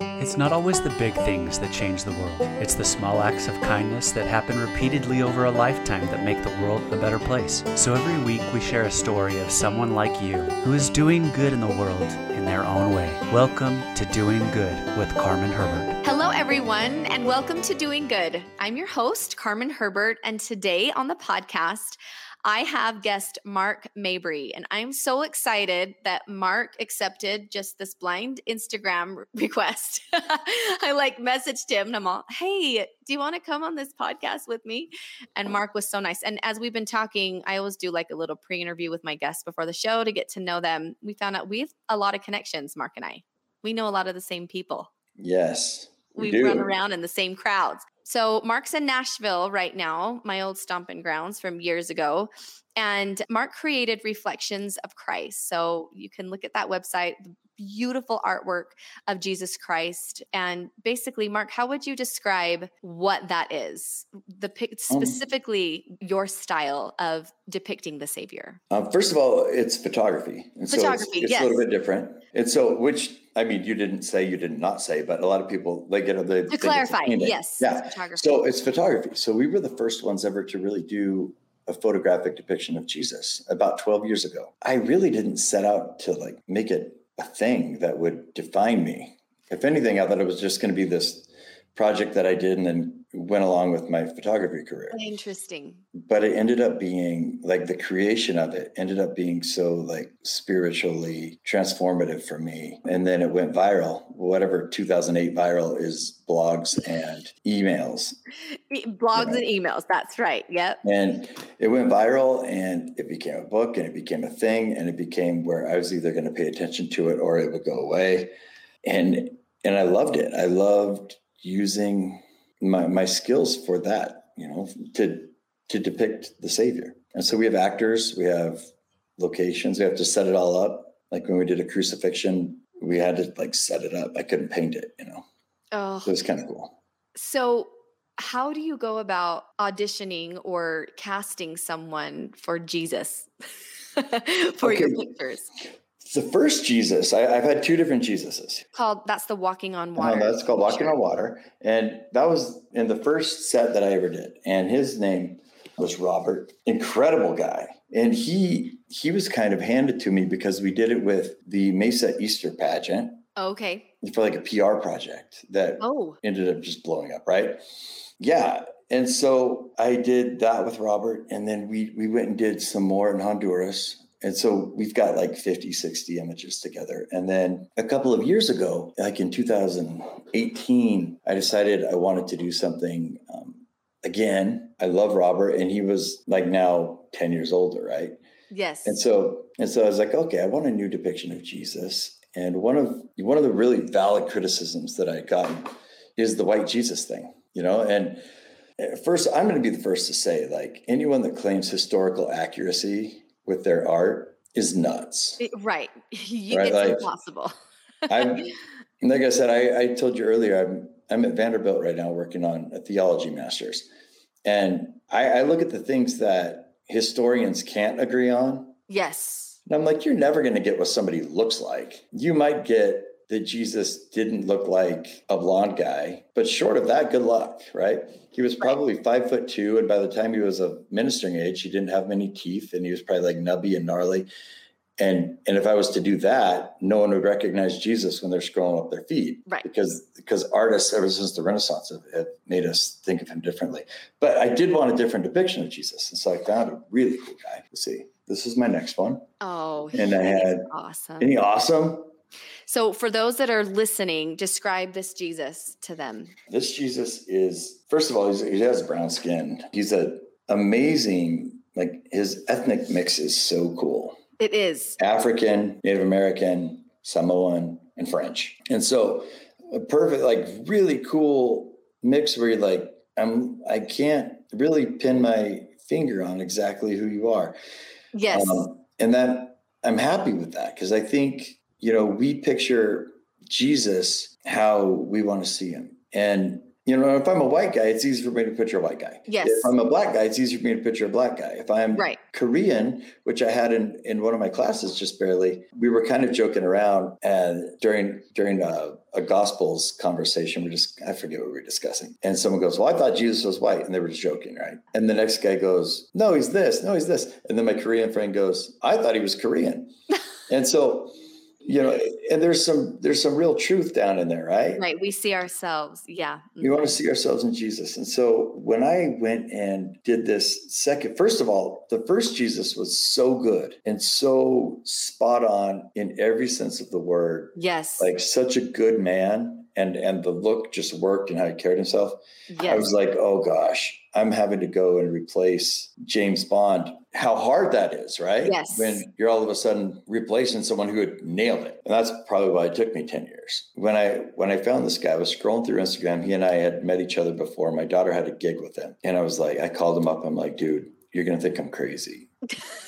It's not always the big things that change the world. It's the small acts of kindness that happen repeatedly over a lifetime that make the world a better place. So every week we share a story of someone like you who is doing good in the world in their own way. Welcome to Doing Good with Carmen Herbert. Hello, everyone, and welcome to Doing Good. I'm your host, Carmen Herbert, and today on the podcast, I have guest Mark Mabry, and I'm so excited that Mark accepted just this blind Instagram request. I like messaged him and I'm all, hey, do you want to come on this podcast with me? And Mark was so nice. And as we've been talking, I always do like a little pre interview with my guests before the show to get to know them. We found out we have a lot of connections, Mark and I. We know a lot of the same people. Yes. We, we run around in the same crowds. So Mark's in Nashville right now, my old stomping grounds from years ago. And Mark created Reflections of Christ. So you can look at that website, beautiful artwork of Jesus Christ. And basically, Mark, how would you describe what that is? The um specifically your style of depicting the Savior. Uh, first of all, it's photography, and photography, so it's, it's yes. a little bit different. And so, which I mean, you didn't say you did not say, but a lot of people you know they to clarify, yes, yeah. It's so it's photography. So we were the first ones ever to really do a photographic depiction of Jesus about 12 years ago. I really didn't set out to like make it a thing that would define me. If anything, I thought it was just going to be this project that I did and then went along with my photography career. Interesting. But it ended up being like the creation of it ended up being so like spiritually transformative for me. And then it went viral. Whatever 2008 viral is blogs and emails. blogs and emails. That's right. Yep. And it went viral and it became a book and it became a thing and it became where I was either going to pay attention to it or it would go away. And and I loved it. I loved using my, my skills for that, you know, to to depict the Savior. And so we have actors, we have locations, we have to set it all up. Like when we did a crucifixion, we had to like set it up. I couldn't paint it, you know. Oh, so it was kind of cool. So how do you go about auditioning or casting someone for Jesus for okay. your pictures? The first Jesus, I, have had two different Jesuses. Called that's the Walking on uh-huh, Water. Uh, that's called Walking sure. on Water, and that was in the first set that I ever did. And his name was Robert, incredible guy, and he he was kind of handed to me because we did it with the Mesa Easter pageant. Okay. For like a PR project that oh. ended up just blowing up, right? Yeah. And so I did that with Robert, and then we we went and did some more in Honduras and so we've got like 50, 60 images together. And then a couple of years ago, like in 2018, I decided I wanted to do something um, again. I love Robert, and he was like now 10 years older, right? Yes. And so, and so I was like, okay, I want a new depiction of Jesus. And one of one of the really valid criticisms that I got is the white Jesus thing, you know, and First, I'm going to be the first to say, like anyone that claims historical accuracy with their art is nuts. Right. You, right? It's like, impossible. I'm, like I said, I, I told you earlier, I'm, I'm at Vanderbilt right now working on a theology master's. And I, I look at the things that historians can't agree on. Yes. And I'm like, you're never going to get what somebody looks like. You might get that Jesus didn't look like a blonde guy, but short of that, good luck, right? He was probably five foot two, and by the time he was of ministering age, he didn't have many teeth, and he was probably like nubby and gnarly. And and if I was to do that, no one would recognize Jesus when they're scrolling up their feed, right? Because because artists ever since the Renaissance have, have made us think of him differently. But I did want a different depiction of Jesus, and so I found a really cool guy. Let's see, this is my next one. Oh, and I had awesome. Any awesome? So, for those that are listening, describe this Jesus to them. This Jesus is, first of all, he has brown skin. He's an amazing, like his ethnic mix is so cool. It is African, Native American, Samoan, and French. And so, a perfect, like really cool mix where you're like, I'm, I can't really pin my finger on exactly who you are. Yes. Um, and that I'm happy with that because I think you know, we picture Jesus how we want to see him. And You know, if I'm a white guy, it's easy for me to picture a white guy. Yes. If I'm a black guy, it's easy for me to picture a black guy. If I'm Right. Korean, which I had in, in one of my classes just barely, we were kind of joking around and during during a, a gospels conversation, we just I forget what we were discussing. And someone goes, Well, I thought Jesus was white, and they were just joking, right? And the next guy goes, No, he's this, no, he's this. And then my Korean friend goes, I thought he was Korean. and so you know, and there's some there's some real truth down in there, right? Right. We see ourselves. Yeah. We want to mm-hmm. see ourselves in Jesus. And so when I went and did this second, first of all, the first Jesus was so good and so spot on in every sense of the word, Yes. like such a good man. And, and the look just worked and how he carried himself. yes. I was like, oh gosh, I'm having to go and replace James Bond. How hard that is, right? Yes. When you're all of a sudden replacing someone who had nailed it. And that's probably why it took me 10 years. When I when I found this guy, I was scrolling through Instagram. He and I had met each other before. My daughter had a gig with him. And I was like, I called him up. I'm like, dude, you're gonna think I'm crazy.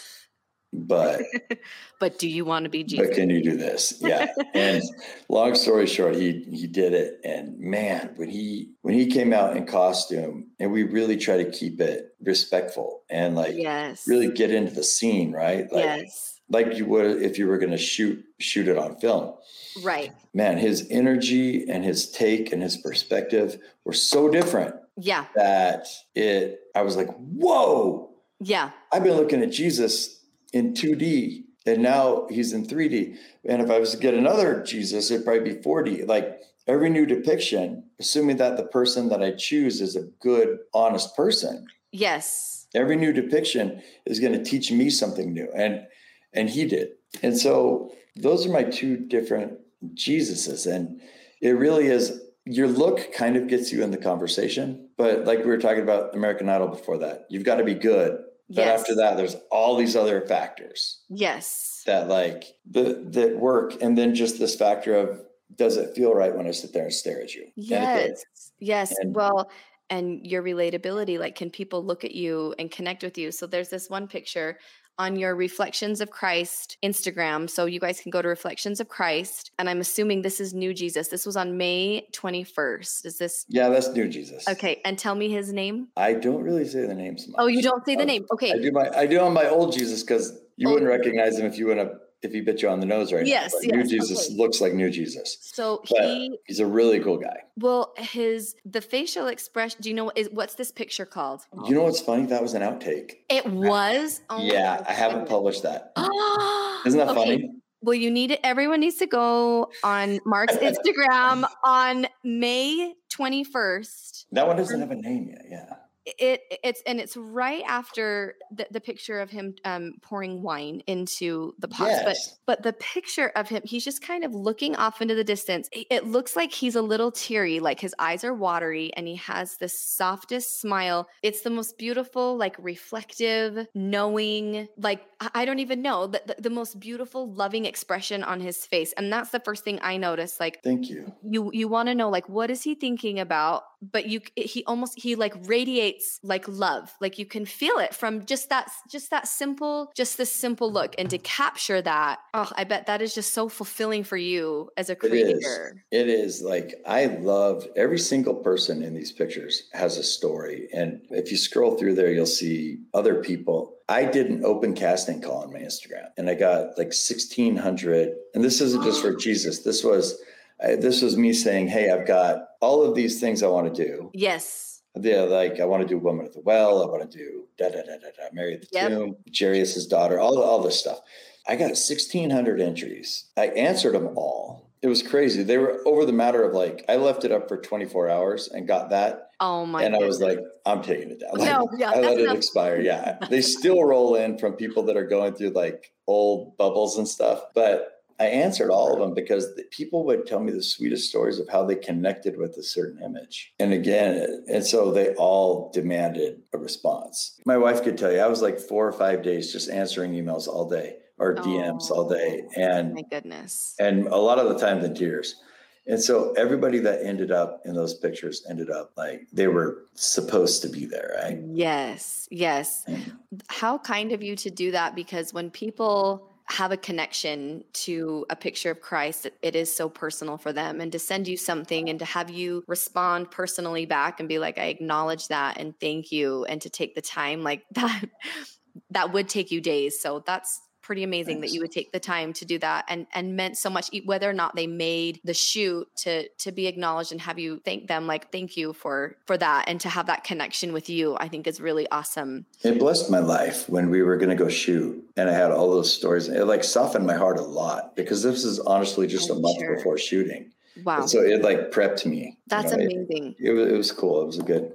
But but do you want to be Jesus? but can you do this? Yeah. and long story short, he he did it. And man, when he when he came out in costume, and we really try to keep it respectful and like yes. really get into the scene, right? Like yes. like you would if you were gonna shoot shoot it on film. Right. Man, his energy and his take and his perspective were so different Yeah. that it I was like, whoa, Yeah. I've been looking at Jesus in 2D and now he's in 3D. And if I was to get another Jesus, it'd probably be 4D. Like every new depiction, assuming that the person that I choose is a good, honest person, Yes. every new depiction is going to teach me something new. And and he did. And so those are my two different Jesuses. And it really is your look kind of gets you in the conversation. But like we were talking about American Idol before that, you've got to be good. But Yes. after that, there's all these other factors Yes. that like the that work. And then just this factor of does it feel right when I sit there and stare at you? Yes. Yes. And- well, and your relatability, like, can people look at you and connect with you? So there's this one picture on your Reflections of Christ Instagram. So you guys can go to Reflections of Christ. And I'm assuming this is New Jesus. This was on May 21st. Is this Yeah, that's new Jesus. okay? And tell me his name. I don't really say the names. Much. Oh, you don't say the Oh, name. Okay. I do my I do on my old Jesus because you Oh. wouldn't recognize him if you went up if he bit you on the nose right Yes, now. But New Jesus okay. looks like new Jesus. So But he he's a really cool guy. well, his the facial expression. Do you know is what's this picture called? You know what's funny? That was an outtake. It was. Oh yeah, I haven't published that. Isn't Isn't that funny? Well, you need it. Everyone needs to go on Mark's Instagram on May 21st. That one doesn't have a name yet. Yeah. It it's and it's right after the, the picture of him um, pouring wine into the pots. But Yes. but the picture of him, he's just kind of looking off into the distance. It- It looks like he's a little teary, like his eyes are watery, and he has the softest smile. It's the most beautiful, like reflective, knowing, like I I don't even know the, the, the most beautiful, loving expression on his face. And that's the first thing I noticed. Like Thank you. you you want to know like what is he thinking about but you he almost he like radiates like love like you can feel it from just that just that simple just this simple look and to capture that oh i bet that is just so fulfilling for you as a It is. creator It is like I love every single person in these pictures has a story. And if you scroll through there, you'll see other people. I did an open casting call on my Instagram and I got like 1600. And this isn't just for Jesus. This was, I, this was me saying, Hey, I've got all of these things I want to do. yes Yeah, like I want to do Woman at the Well. I want to do da da da da da, Mary at the Yep. Tomb, Jairus' daughter, all all this stuff. I got 1,600 entries. I answered them all. It was crazy. They were over the matter of like I left it up for 24 hours and got that, oh my and I was goodness. like, I'm taking it down. Like, no yeah I let it expire. Yeah, they still roll in from people that are going through like old bubbles and stuff, but. I answered all of them because the people would tell me the sweetest stories of how they connected with a certain image. And again, and so they all demanded a response. My wife could tell you, I was like four or five days just answering emails all day or DMs all day. Oh, And my goodness and a lot of the times in tears. And so everybody that ended up in those pictures ended up like they were supposed to be there, right? yes yes And how kind of you to do that because when people have a connection to a picture of Christ, it is so personal for them. And to send you something and to have you respond personally back and be like, I acknowledge that and thank you. And to take the time like that, that would take you days. So that's pretty amazing Thanks. that you would take the time to do that and and meant so much whether or not they made the shoot to to be acknowledged and have you thank them like thank you for for that and to have that connection with you i think is really awesome. It blessed my life when we were going to go shoot and i had all those stories. It like softened my heart a lot because this is honestly just I'm a oh, month sure. before shooting. Wow. And so it like prepped me that's you know, amazing. it, it, was, it was cool. It was a good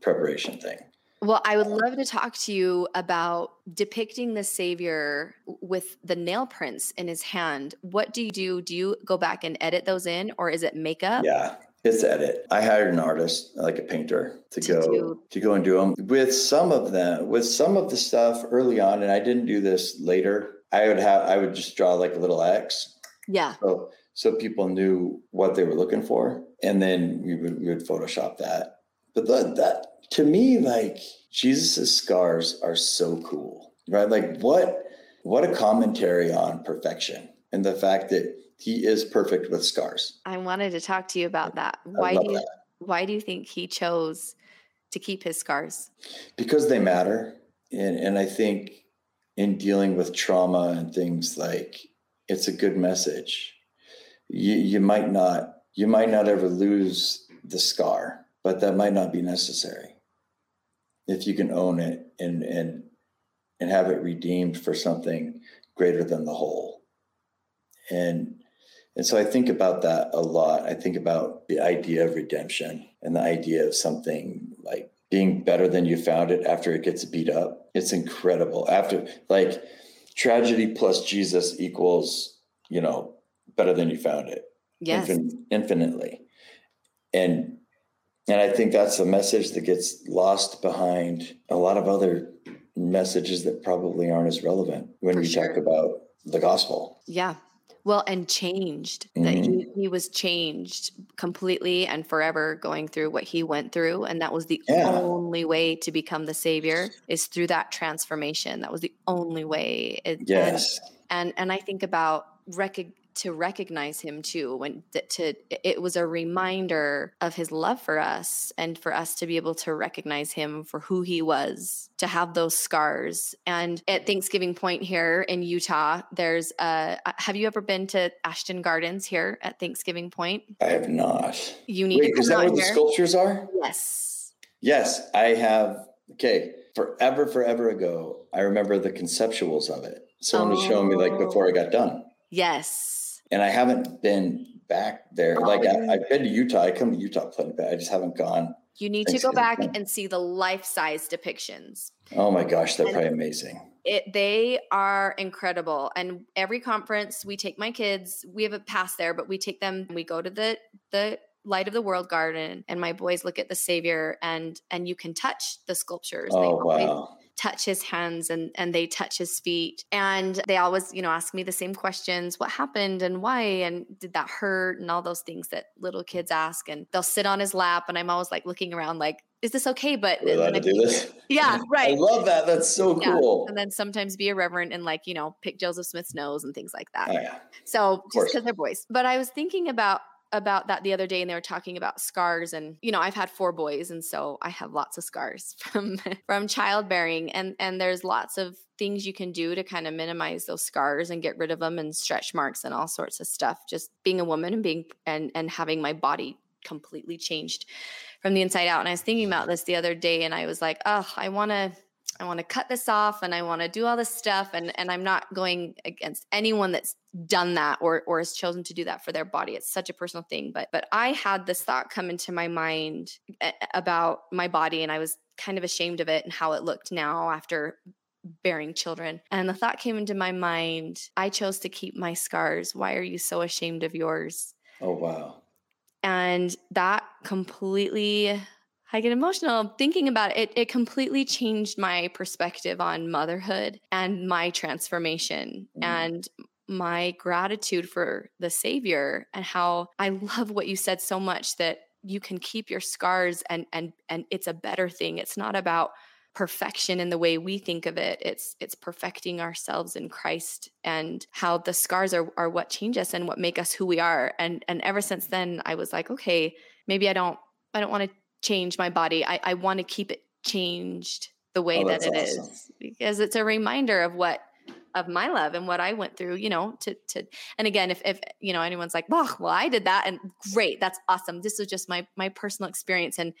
preparation thing well, I would love to talk to you about depicting the Savior with the nail prints in his hand. What do you do? Do you go back and edit those in, or is it makeup? Yeah, it's edit. I hired an artist, like a painter, to, to go do. to go and do them. With some of them, with some of the stuff early on, and I didn't do this later. I would have, I would just draw like a little X. Yeah. So so people knew what they were looking for, and then we would we would Photoshop that. But that that to me, like Jesus's scars are so cool, right? Like what what a commentary on perfection and the fact that he is perfect with scars. I wanted to talk to you about that. Why do you that. why do you think he chose to keep his scars? Because they matter. And and I think in dealing with trauma and things like it's a good message. You you might not you might not ever lose the scar, but that might not be necessary if you can own it and and and have it redeemed for something greater than the whole. And and so i think about that a lot. I think about the idea of redemption and the idea of something like being better than you found it after it gets beat up. It's incredible. After like tragedy plus jesus equals you know better than you found it. Yes. Infin- infinitely. And and I think that's a message that gets lost behind a lot of other messages that probably aren't as relevant when For we sure. talk about the gospel. Yeah. Well, and changed mm-hmm. that he, mm-hmm. he was changed completely and forever going through what he went through. And that was the yeah. only way to become the savior is through that transformation. That was the only way. It, yes. And, and, and I think about recognition to recognize him too when to it was a reminder of his love for us and for us to be able to recognize him for who he was to have those scars. And at thanksgiving point here in utah there's a have you ever been to ashton gardens here at thanksgiving point? I have not. You need Wait, to come is that where here. the sculptures are? Yes. Yes i have okay forever forever ago i remember the conceptuals of it. Someone oh. was showing me like before i got done. Yes and I haven't been back there. Oh, like I, have been to Utah. I come to Utah plenty, but I just haven't gone. You need to go back and see the life size depictions. Oh my gosh, they're and probably amazing. It, they are incredible. And every conference, we take my kids. We have a pass there, but we take them. We go to the the light of the world garden, and my boys look at the Savior, and and you can touch the sculptures. Oh wow! Touch his hands and and they touch his feet. And they always you know ask me the same questions what happened and why? And did that hurt? and all those things that little kids ask. And they'll sit on his lap and i'm always like looking around like is this okay? But We're allowed to do this? yeah right. i love that. That's so yeah. cool. And then sometimes be irreverent and like you know pick joseph smith's nose and things like that. Oh, yeah. so just because they're boys. But i was thinking about about that the other day and they were talking about scars and you know I've had four boys and so I have lots of scars from from childbearing and and there's lots of things you can do to kind of minimize those scars and get rid of them and stretch marks and all sorts of stuff. Just being a woman and being and and having my body completely changed from the inside out. And I was thinking about this the other day and I was like oh I want to I want to cut this off and I want to do all this stuff and and I'm not going against anyone that's done that or or has chosen to do that for their body. It's such a personal thing, but but I had this thought come into my mind about my body and I was kind of ashamed of it and how it looked now after bearing children. And the thought came into my mind, I chose to keep my scars. Why are you so ashamed of yours? Oh wow. And that completely I get emotional thinking about it. it. Completely changed my perspective on motherhood and my transformation mm-hmm. and my gratitude for the Savior and how I love what you said so much that you can keep your scars and and and it's a better thing. It's not about perfection in the way we think of it. It's it's perfecting ourselves in Christ and how the scars are are what change us and what make us who we are. And and ever since then I was like, okay, maybe I don't I don't want to change my body. I, I want to keep it changed the way oh, that it awesome. is because it's a reminder of what of my love and what I went through, you know, to to and again, if if you know anyone's like, well, well, I did that and great, that's awesome. This was just my my personal experience. And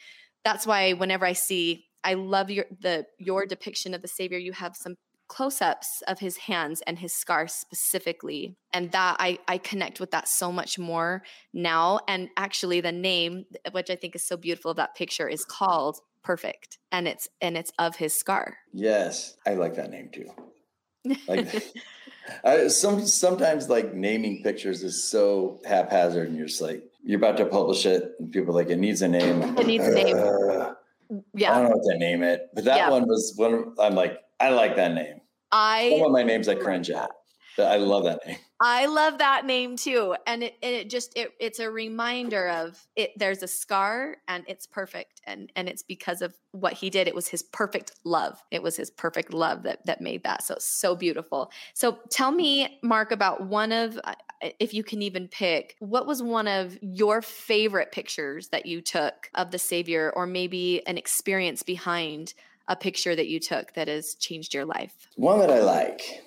that's why whenever I see I love your the your depiction of the Savior, you have some close-ups of his hands and his scar specifically and that I, I connect with that so much more now and actually the name which i think is so beautiful of that picture is called perfect and it's and it's of his scar yes i like that name too like I, some sometimes like naming pictures is so haphazard, and you're just like you're about to publish it, and people are like it needs a name. It needs a name. Yeah, I don't know what to name it, but that yeah. one was one. I'm like, I like that name. I some of my names I cringe at. I love that name. I love that name too. And it, and it just it, it's a reminder of it there's a scar and it's perfect and and it's because of what he did. It was his perfect love. It was his perfect love that that made that so so beautiful. So tell me Mark about one of uh, if you can even pick what was one of your favorite pictures that you took of the savior or maybe an experience behind a picture that you took that has changed your life. One that I like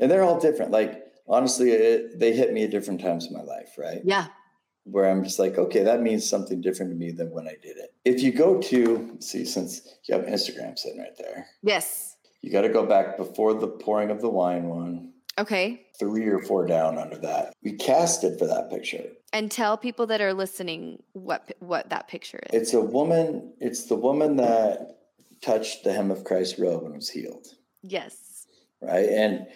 and they're all different. Like honestly, it, they hit me at different times in my life, right? Yeah. Where I'm just like, okay, that means something different to me than when I did it. If you go to see, since you have Instagram sitting right there, yes, you got to go back before the pouring of the wine one. Okay. Three or four down under that. We casted for that picture. And tell people that are listening what what that picture is. It's a woman. It's the woman that touched the hem of Christ's robe and was healed. Yes right? And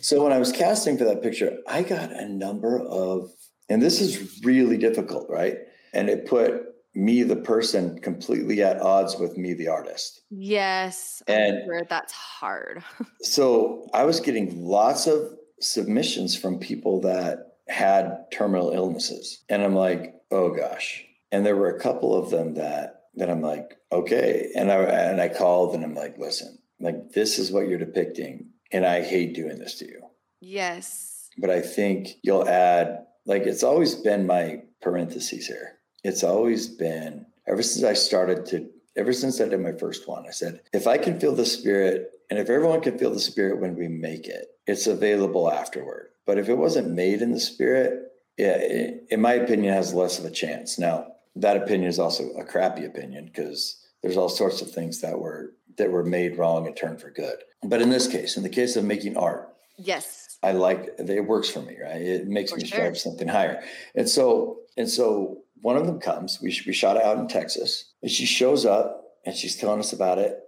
so when I was casting for that picture, I got a number of, and this is really difficult, right? And it put me, the person, completely at odds with me, the artist. Yes. Oh and that's hard. so I was getting lots of submissions from people that had terminal illnesses. And I'm like, oh gosh. And there were a couple of them that that I'm like, okay. And I and I called and I'm like, listen, like this is what you're depicting and I hate doing this to you. Yes. But I think you'll add, like, it's always been my parentheses here. It's always been, ever since I started to, ever since I did my first one, I said, if I can feel the spirit, and if everyone can feel the spirit when we make it, it's available afterward. But if it wasn't made in the spirit, yeah, it, in my opinion, has less of a chance. Now, that opinion is also a crappy opinion because there's all sorts of things that were that were made wrong and turned for good. But in this case, in the case of making art, yes, I like it works for me, right? It makes for me sure. strive something higher. And so and so one of them comes. We we shot out in Texas, and she shows up and she's telling us about it,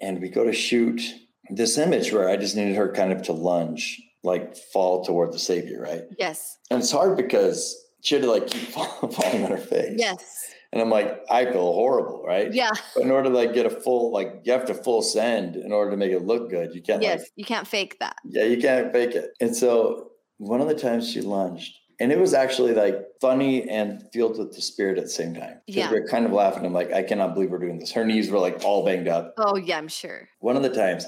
and we go to shoot this image where I just needed her kind of to lunge, like fall toward the Savior, right? Yes. And it's hard because she had to like keep falling on her face. Yes and I'm like, I feel horrible, right? Yeah. But in order to like get a full, like you have to full send in order to make it look good. You can't. Yes, like, you can't fake that. Yeah, you can't fake it. And so one of the times she lunged, and it was actually like funny and filled with the spirit at the same time. Yeah. We are kind of laughing. I'm like, I cannot believe we're doing this. Her knees were like all banged up. Oh yeah, I'm sure. One of the times,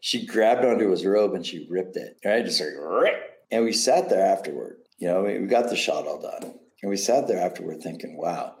she grabbed onto his robe and she ripped it. Right, just like rip. And we sat there afterward. You know, we got the shot all done, and we sat there afterward thinking, wow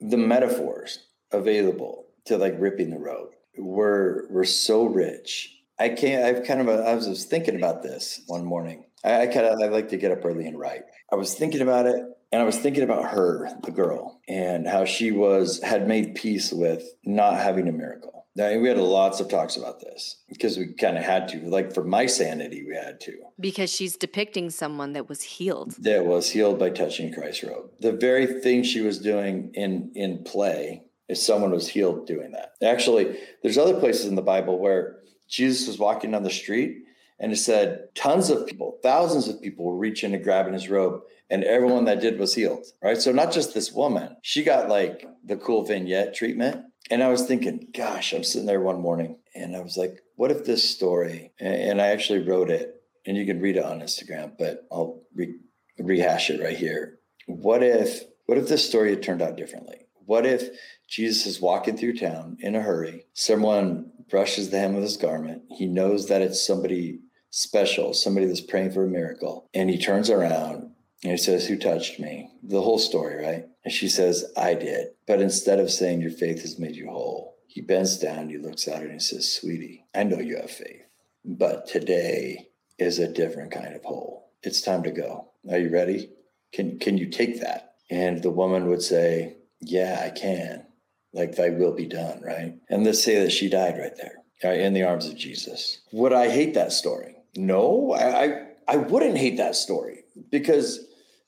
the metaphors available to like ripping the rope were were so rich. I can't. I've kind of. A, I was just thinking about this one morning. I, I kind of. I like to get up early and write. I was thinking about it, and I was thinking about her, the girl, and how she was had made peace with not having a miracle now, we had lots of talks about this because we kind of had to. Like for my sanity, we had to. Because she's depicting someone that was healed. That was healed by touching Christ's robe. The very thing she was doing in in play is someone was healed doing that. Actually, there's other places in the Bible where Jesus was walking down the street and it said tons of people, thousands of people were reaching and grabbing his robe, and everyone that did was healed. Right. So not just this woman, she got like the cool vignette treatment and I was thinking, gosh, I'm sitting there one morning and I was like, what if this story, and I actually wrote it, and you can read it on Instagram, but I'll re- rehash it right here. What if, what if this story had turned out differently? What if Jesus is walking through town in a hurry. Someone brushes the hem of his garment. He knows that it's somebody special, somebody that's praying for a miracle. And he turns around and he says, Who touched me? The whole story, right? And she says, I did. But instead of saying, Your faith has made you whole, he bends down, he looks at her, and he says, Sweetie, I know you have faith, but today is a different kind of whole. It's time to go. Are you ready? Can, can you take that? And the woman would say, Yeah, I can. Like, thy will be done, right? And let's say that she died right there right, in the arms of Jesus. Would I hate that story? No, I, I, I wouldn't hate that story because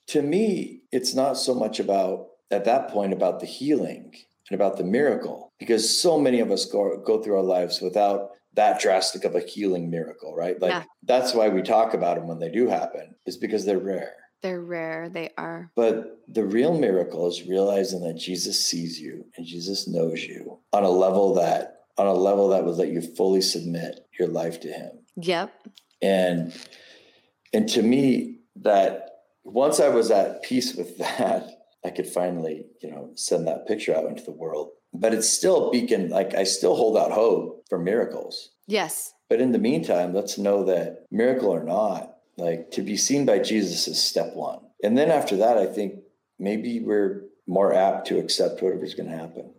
to me, it's not so much about at that point about the healing and about the miracle because so many of us go, go through our lives without that drastic of a healing miracle, right? Like yeah. that's why we talk about them when they do happen, is because they're rare. They're rare, they are. But the real miracle is realizing that Jesus sees you and Jesus knows you on a level that on a level that would let you fully submit your life to him. Yep. And and to me that once I was at peace with that, I could finally, you know, send that picture out into the world. But it's still beacon, like I still hold out hope for miracles. Yes. But in the meantime, let's know that miracle or not, like to be seen by Jesus is step one. And then after that, I think maybe we're more apt to accept whatever's going to happen.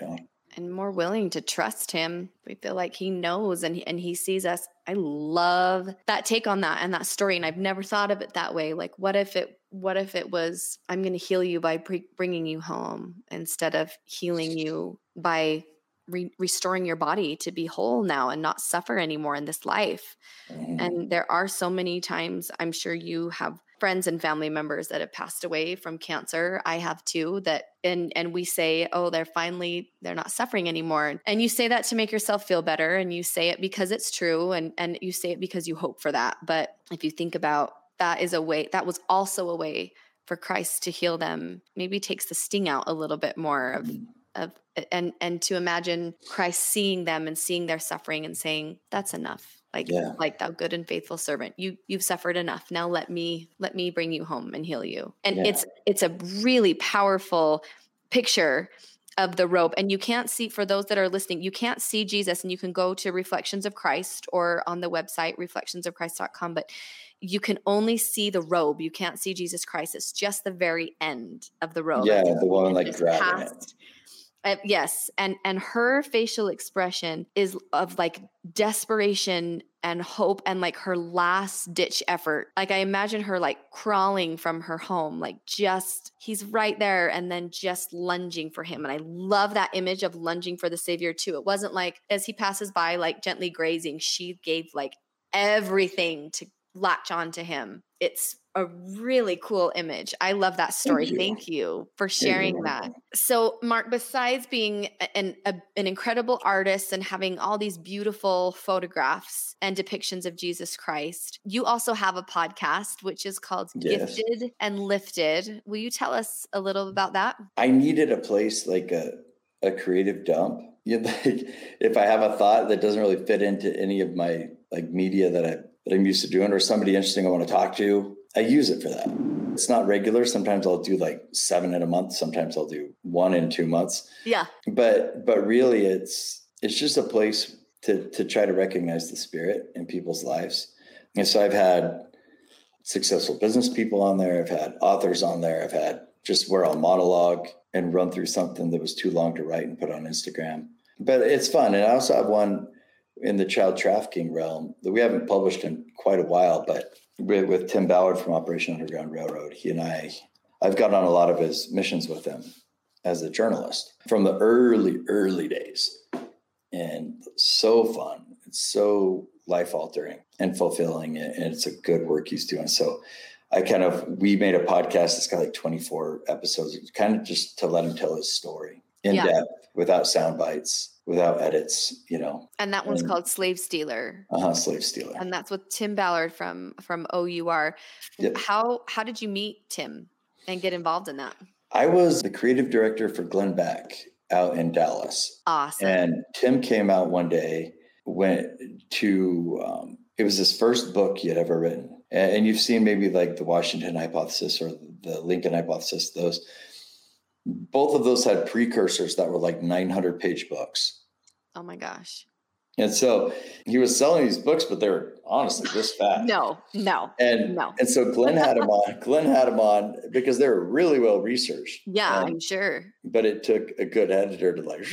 You know? and more willing to trust him. We feel like he knows and he, and he sees us. I love that take on that and that story and I've never thought of it that way. Like what if it what if it was I'm going to heal you by pre- bringing you home instead of healing you by re- restoring your body to be whole now and not suffer anymore in this life. Mm-hmm. And there are so many times I'm sure you have friends and family members that have passed away from cancer i have too that and and we say oh they're finally they're not suffering anymore and you say that to make yourself feel better and you say it because it's true and and you say it because you hope for that but if you think about that is a way that was also a way for christ to heal them maybe takes the sting out a little bit more of mm-hmm. Of and and to imagine christ seeing them and seeing their suffering and saying that's enough. Like yeah. like thou good and faithful servant you you've suffered enough. Now let me let me bring you home and heal you. And yeah. it's it's a really powerful picture of the robe and you can't see for those that are listening you can't see jesus and you can go to reflections of christ or on the website reflectionsofchrist.com but you can only see the robe. You can't see jesus christ. It's just the very end of the robe. Yeah the one like grabbing past, it uh, yes, and and her facial expression is of like desperation and hope and like her last ditch effort. Like I imagine her like crawling from her home, like just he's right there and then just lunging for him. And I love that image of lunging for the savior too. It wasn't like as he passes by like gently grazing, she gave like everything to latch on to him. It's a really cool image. I love that story. Thank you, Thank you for sharing you. that. So, Mark, besides being an a, an incredible artist and having all these beautiful photographs and depictions of Jesus Christ, you also have a podcast which is called yes. Gifted and Lifted. Will you tell us a little about that? I needed a place like a a creative dump. You know, like if I have a thought that doesn't really fit into any of my like media that I that I'm used to doing, or somebody interesting I want to talk to, I use it for that. It's not regular. Sometimes I'll do like seven in a month. Sometimes I'll do one in two months. Yeah. But but really it's it's just a place to to try to recognize the spirit in people's lives. And so I've had successful business people on there, I've had authors on there, I've had just where I'll monologue and run through something that was too long to write and put on Instagram. But it's fun. And I also have one in the child trafficking realm that we haven't published in quite a while, but with, with Tim Ballard from Operation Underground Railroad. He and I, I've gone on a lot of his missions with him as a journalist from the early, early days. And so fun. It's so life altering and fulfilling. And it's a good work he's doing. So I kind of, we made a podcast that's got like 24 episodes, kind of just to let him tell his story in yeah. depth without sound bites without edits, you know. And that one's and, called Slave Stealer. Uh huh. Slave Stealer. And that's with Tim Ballard from from OUR. Yep. How how did you meet Tim and get involved in that? I was the creative director for Glenn Beck out in Dallas. Awesome. And Tim came out one day, went to um, it was his first book he had ever written. And, and you've seen maybe like the Washington hypothesis or the Lincoln hypothesis, those both of those had precursors that were like 900 page books. Oh my gosh. And so he was selling these books, but they were honestly this fat. No, no, and no. and so Glenn had him on. Glenn had him on because they were really well researched. Yeah, Um, I'm sure. but it took a good editor to like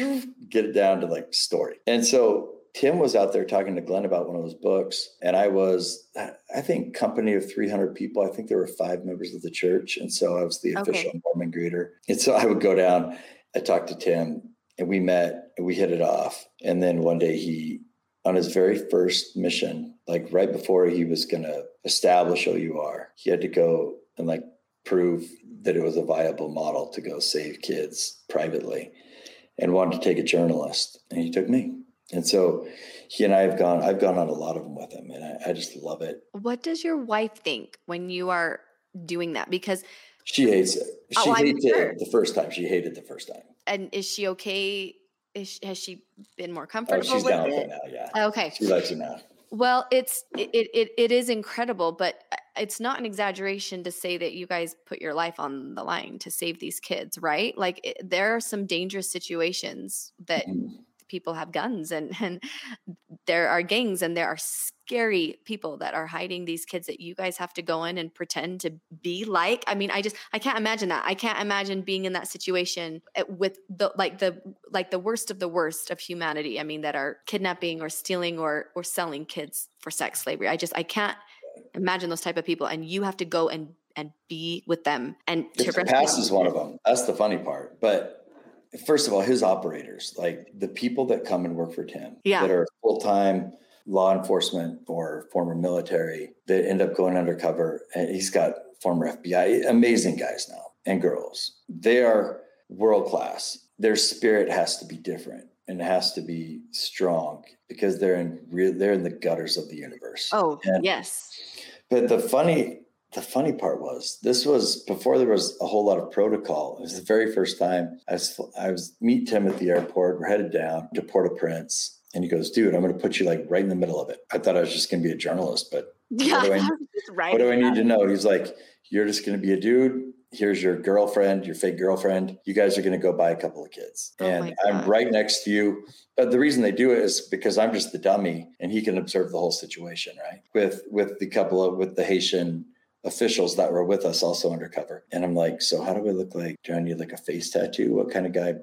get it down to like story. And so Tim was out there talking to Glenn about one of those books, and I was, I think, company of 300 people. I think there were five members of the church, and so I was the Okay. official Mormon greeter. And so I would go down, I talked to Tim, and we met, and we hit it off. And then one day he, on his very first mission, like right before he was going to establish OUR, he had to go and like prove that it was a viable model to go save kids privately and wanted to take a journalist and he took me and so he and i have gone i've gone on a lot of them with him and i, I just love it What does your wife think when you are doing that? Because she hates it she Oh, I'm sure. it the first time she hated the first time and is she okay? Is has she been more oh comfortable she's with down with it? now yeah Okay. she likes it now Well, it's it, it it is incredible, but uh, it's not an exaggeration to say that you guys put your life on the line to save these kids, right? Like it, there are some dangerous situations that Mhm. People have guns and and there are gangs and there are scary people that are hiding these kids that you guys have to go in and pretend to be like i mean i just i can't imagine that i can't imagine being in that situation uh, with the like the like the worst of the worst of humanity i mean that are kidnapping or stealing or or selling kids for sex slavery i just i can't imagine those type of people and you have to go and and be with them and to Pass them. is one of them. That's the funny part. But first of all, his operators, like the people that come and work for Tim, Yeah. that are full time law enforcement or former military, that end up going undercover. And he's got former FBI, amazing guys now and girls. They are world class. Their spirit has to be different and it has to be strong because they're in real, they're in the gutters of the universe. oh And- yes But the funny, the funny part was this was before there was a whole lot of protocol. It was the very first time I was I was meet Tim at the airport. We're headed down to Port-au-Prince, and he goes, "Dude, I'm going to put you like right in the middle of it." I thought I was just going to be a journalist, but yeah do I right what do I need to know? He's like, "You're just going to be a dude." Here's your girlfriend, your fake girlfriend. You guys are going to go buy a couple of kids. Oh and I'm right next to you. But the reason they do it is because I'm just the dummy and he can observe the whole situation, right? With with the couple of with the Haitian officials that were with us also undercover. And I'm like, so how do I look like? Do I need like a face tattoo? What kind of guy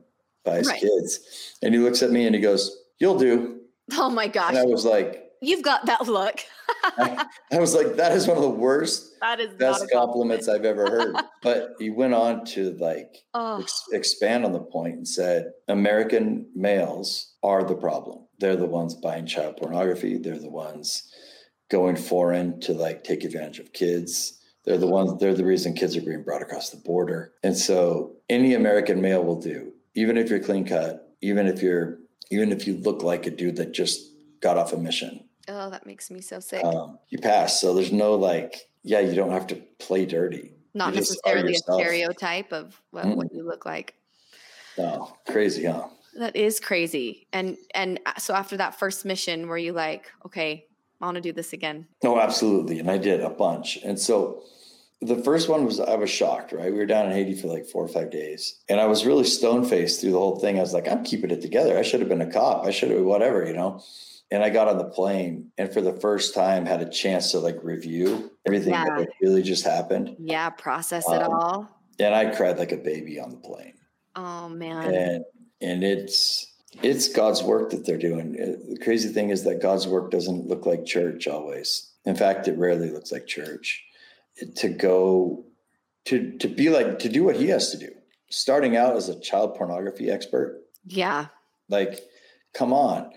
buys Right. kids? And he looks at me and he goes, You'll do. oh my gosh And I was like, you've got that look I, I was like, that is one of the worst that is best compliment. compliments I've ever heard. but he went on to like oh ex- expand on the point and said American males are the problem. They're the ones buying child pornography. They're the ones going foreign to like take advantage of kids. They're the ones, they're the reason kids are being brought across the border. And so any American male will do, even if you're clean cut, even if you're, even if you look like a dude that just got off a mission, Oh, that makes me so sick. um, you pass. So there's no like, yeah, you don't have to play dirty. Not you necessarily a stereotype of what, what you look like. No, crazy, huh? That is crazy. And and uh, so after that first mission, were you like, okay, I want to do this again? No, absolutely. And I did a bunch. And so the first one was I was shocked, right? We were down in Haiti for like four or five days. And I was really stone faced through the whole thing. I was like, I'm keeping it together. I should have been a cop. I should have whatever, you know. And I got on the plane and for the first time had a chance to like review everything Yeah. that really just happened. Yeah, process it Um, all. And I cried like a baby on the plane. Oh man. And and it's it's God's work that they're doing. Uh, The crazy thing is that God's work doesn't look like church always. In fact, it rarely looks like church. It- to go to to be like to do what he has to do. Starting out as a child pornography expert, Yeah. like come on.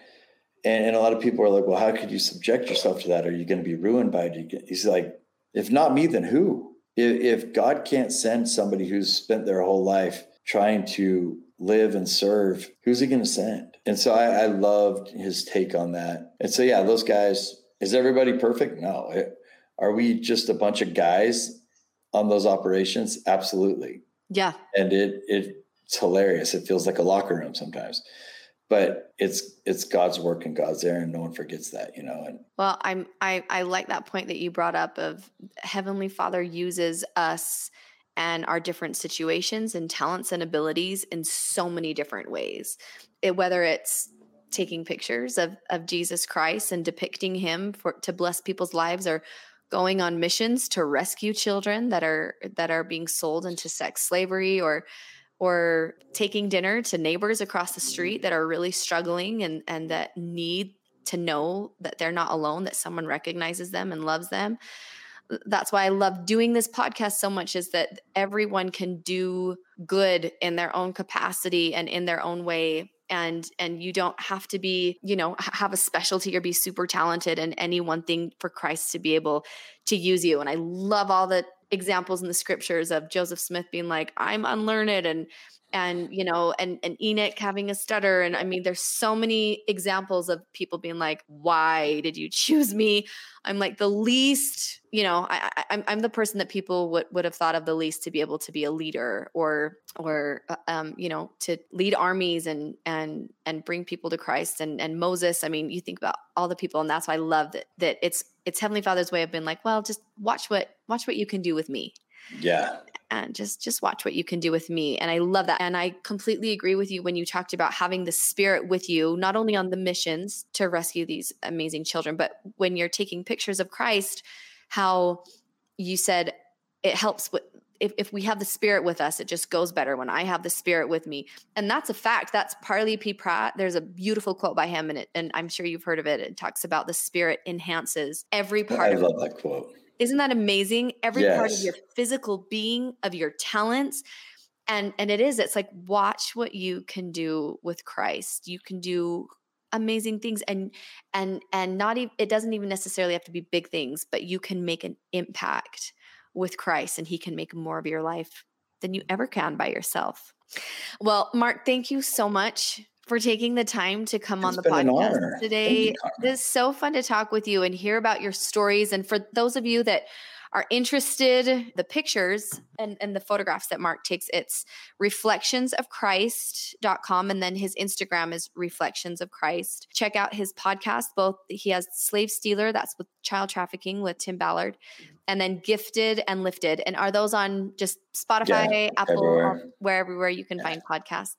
And, and a lot of people are like, well, how could you subject yourself to that? Are you going to be ruined by it? He's like, if not me, then who? If, if God can't send somebody who's spent their whole life trying to live and serve, who's he going to send? And so I, I loved his take on that. And so, yeah, those guys, is everybody perfect? No. It- are we just a bunch of guys on those operations? Absolutely Yeah. and it, it it's hilarious. It feels like a locker room sometimes, but it's it's God's work and God's there, and no one forgets that, you know. And Well, I'm I I like that point that you brought up of Heavenly Father uses us and our different situations and talents and abilities in so many different ways. It, whether it's taking pictures of, of Jesus Christ and depicting him for to bless people's lives or going on missions to rescue children that are that are being sold into sex slavery or or taking dinner to neighbors across the street that are really struggling and and that need to know that they're not alone that someone recognizes them and loves them that's why I love doing this podcast so much is that everyone can do good in their own capacity and in their own way. And and you don't have to be you know have a specialty or be super talented in any one thing for Christ to be able to use you. And I love all the examples in the scriptures of Joseph Smith being like I'm unlearned and and you know and and Enoch having a stutter and I mean there's so many examples of people being like why did you choose me? I'm like the least you know I, I I'm I'm the person that people would would have thought of the least to be able to be a leader or or uh, um you know to lead armies and and and bring people to Christ. And and Moses I mean you think about all the people and that's why I love that that it's it's Heavenly Father's way of being like well just watch what watch what you can do with me yeah. And just just watch what you can do with me. And i love that. And i completely agree with you when you talked about having the spirit with you not only on the missions to rescue these amazing children but when you're taking pictures of christ how you said it helps with if, if we have the spirit with us, it just goes better when I have the spirit with me. And that's a fact. That's Parley P. Pratt. There's a beautiful quote by him, and, it, and I'm sure you've heard of it. It talks about the spirit enhances every part I of love that quote. Isn't that amazing? Every part of your physical being, of your talents. And and it is, it's like watch what you can do with Christ. You can do amazing things and and and not even it doesn't even necessarily have to be big things, but you can make an impact with Christ and he can make more of your life than you ever can by yourself. Well, Mark, thank you so much for taking the time to come on the podcast today. you. This is so fun to talk with you and hear about your stories. And for those of you that are interested, the pictures and, and the photographs that Mark takes, it's reflectionsofchrist.com. And then his Instagram is reflections of Christ. Check out his podcast. Both he has Slave Stealer, that's with child trafficking with Tim Ballard, mm-hmm. and then Gifted and Lifted. And are those on just Spotify, Apple, everywhere. where everywhere you can Yeah. find podcasts?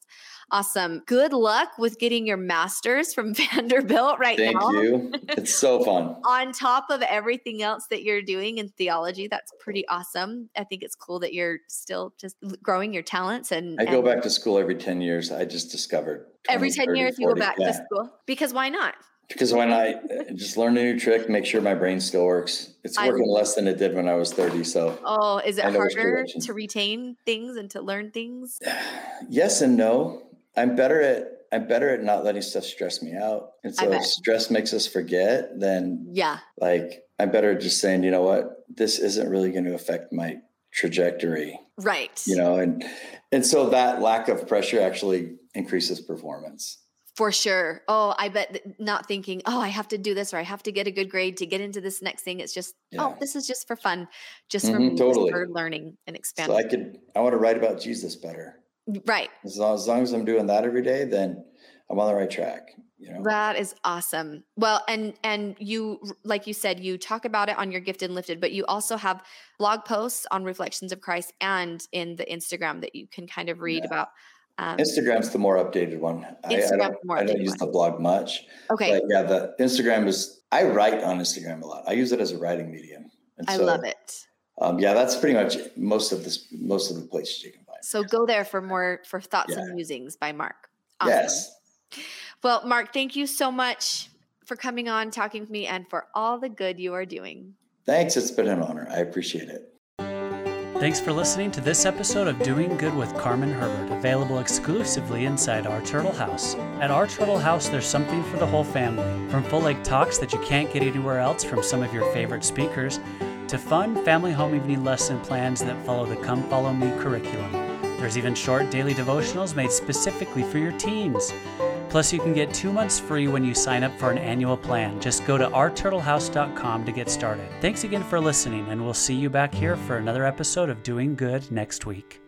Awesome. Good luck with getting your master's from Vanderbilt right Thank now. you. It's so fun. On top of everything else that you're doing in theology, that's pretty awesome. I think it's cool that you're still just growing your talents and, I go and back to school every 10 years. I just discovered every 10 30, years you go back Yeah. to school because why not? Because when I uh, just learn a new trick, make sure my brain still works. It's I- working less than it did when I was 30. So, Oh, is it I harder to retain things and to learn things? yes and no. I'm better at I'm better at not letting stuff stress me out. And so if stress makes us forget, then Yeah. like I'm better at just saying, you know what, this isn't really going to affect my trajectory, Right. you know, and and so that lack of pressure actually increases performance. For sure. Oh, I bet not thinking, oh, I have to do this or I have to get a good grade to get into this next thing. It's just, oh, this is just for fun, just for Mhm, me, totally. just for learning and expanding. So. I could I want to write about Jesus better. right. As long, as long as I'm doing that every day, then I'm on the right track. You know, That is awesome. Well, and and you like you said, you talk about it on your gifted and lifted, but you also have blog posts on reflections of Christ and in the Instagram that you can kind of read Yeah. about. Um, Instagram's the more updated one. I, I don't, the more I don't use one. the blog much, okay, but yeah, the Instagram is. I write on Instagram a lot. I use it as a writing medium. And I so, love it. Um, yeah, that's pretty much most of this. Most of the places you can find. So go there for more for thoughts Yeah. and musings by Mark. Awesome. Yes, Well, Mark, thank you so much for coming on, talking with me, and for all the good you are doing. thanks. It's been an honor. I appreciate it. Thanks for listening to this episode of Doing Good with Carmen Herbert, available exclusively inside Our Turtle House. At Our Turtle House, there's something for the whole family, from full length talks that you can't get anywhere else from some of your favorite speakers, to fun family home evening lesson plans that follow the Come Follow Me curriculum. There's even short daily devotionals made specifically for your teens. Plus, you can get two months free when you sign up for an annual plan. Just go to ourturtlehouse.com to get started. Thanks again for listening, and we'll see you back here for another episode of Doing Good next week.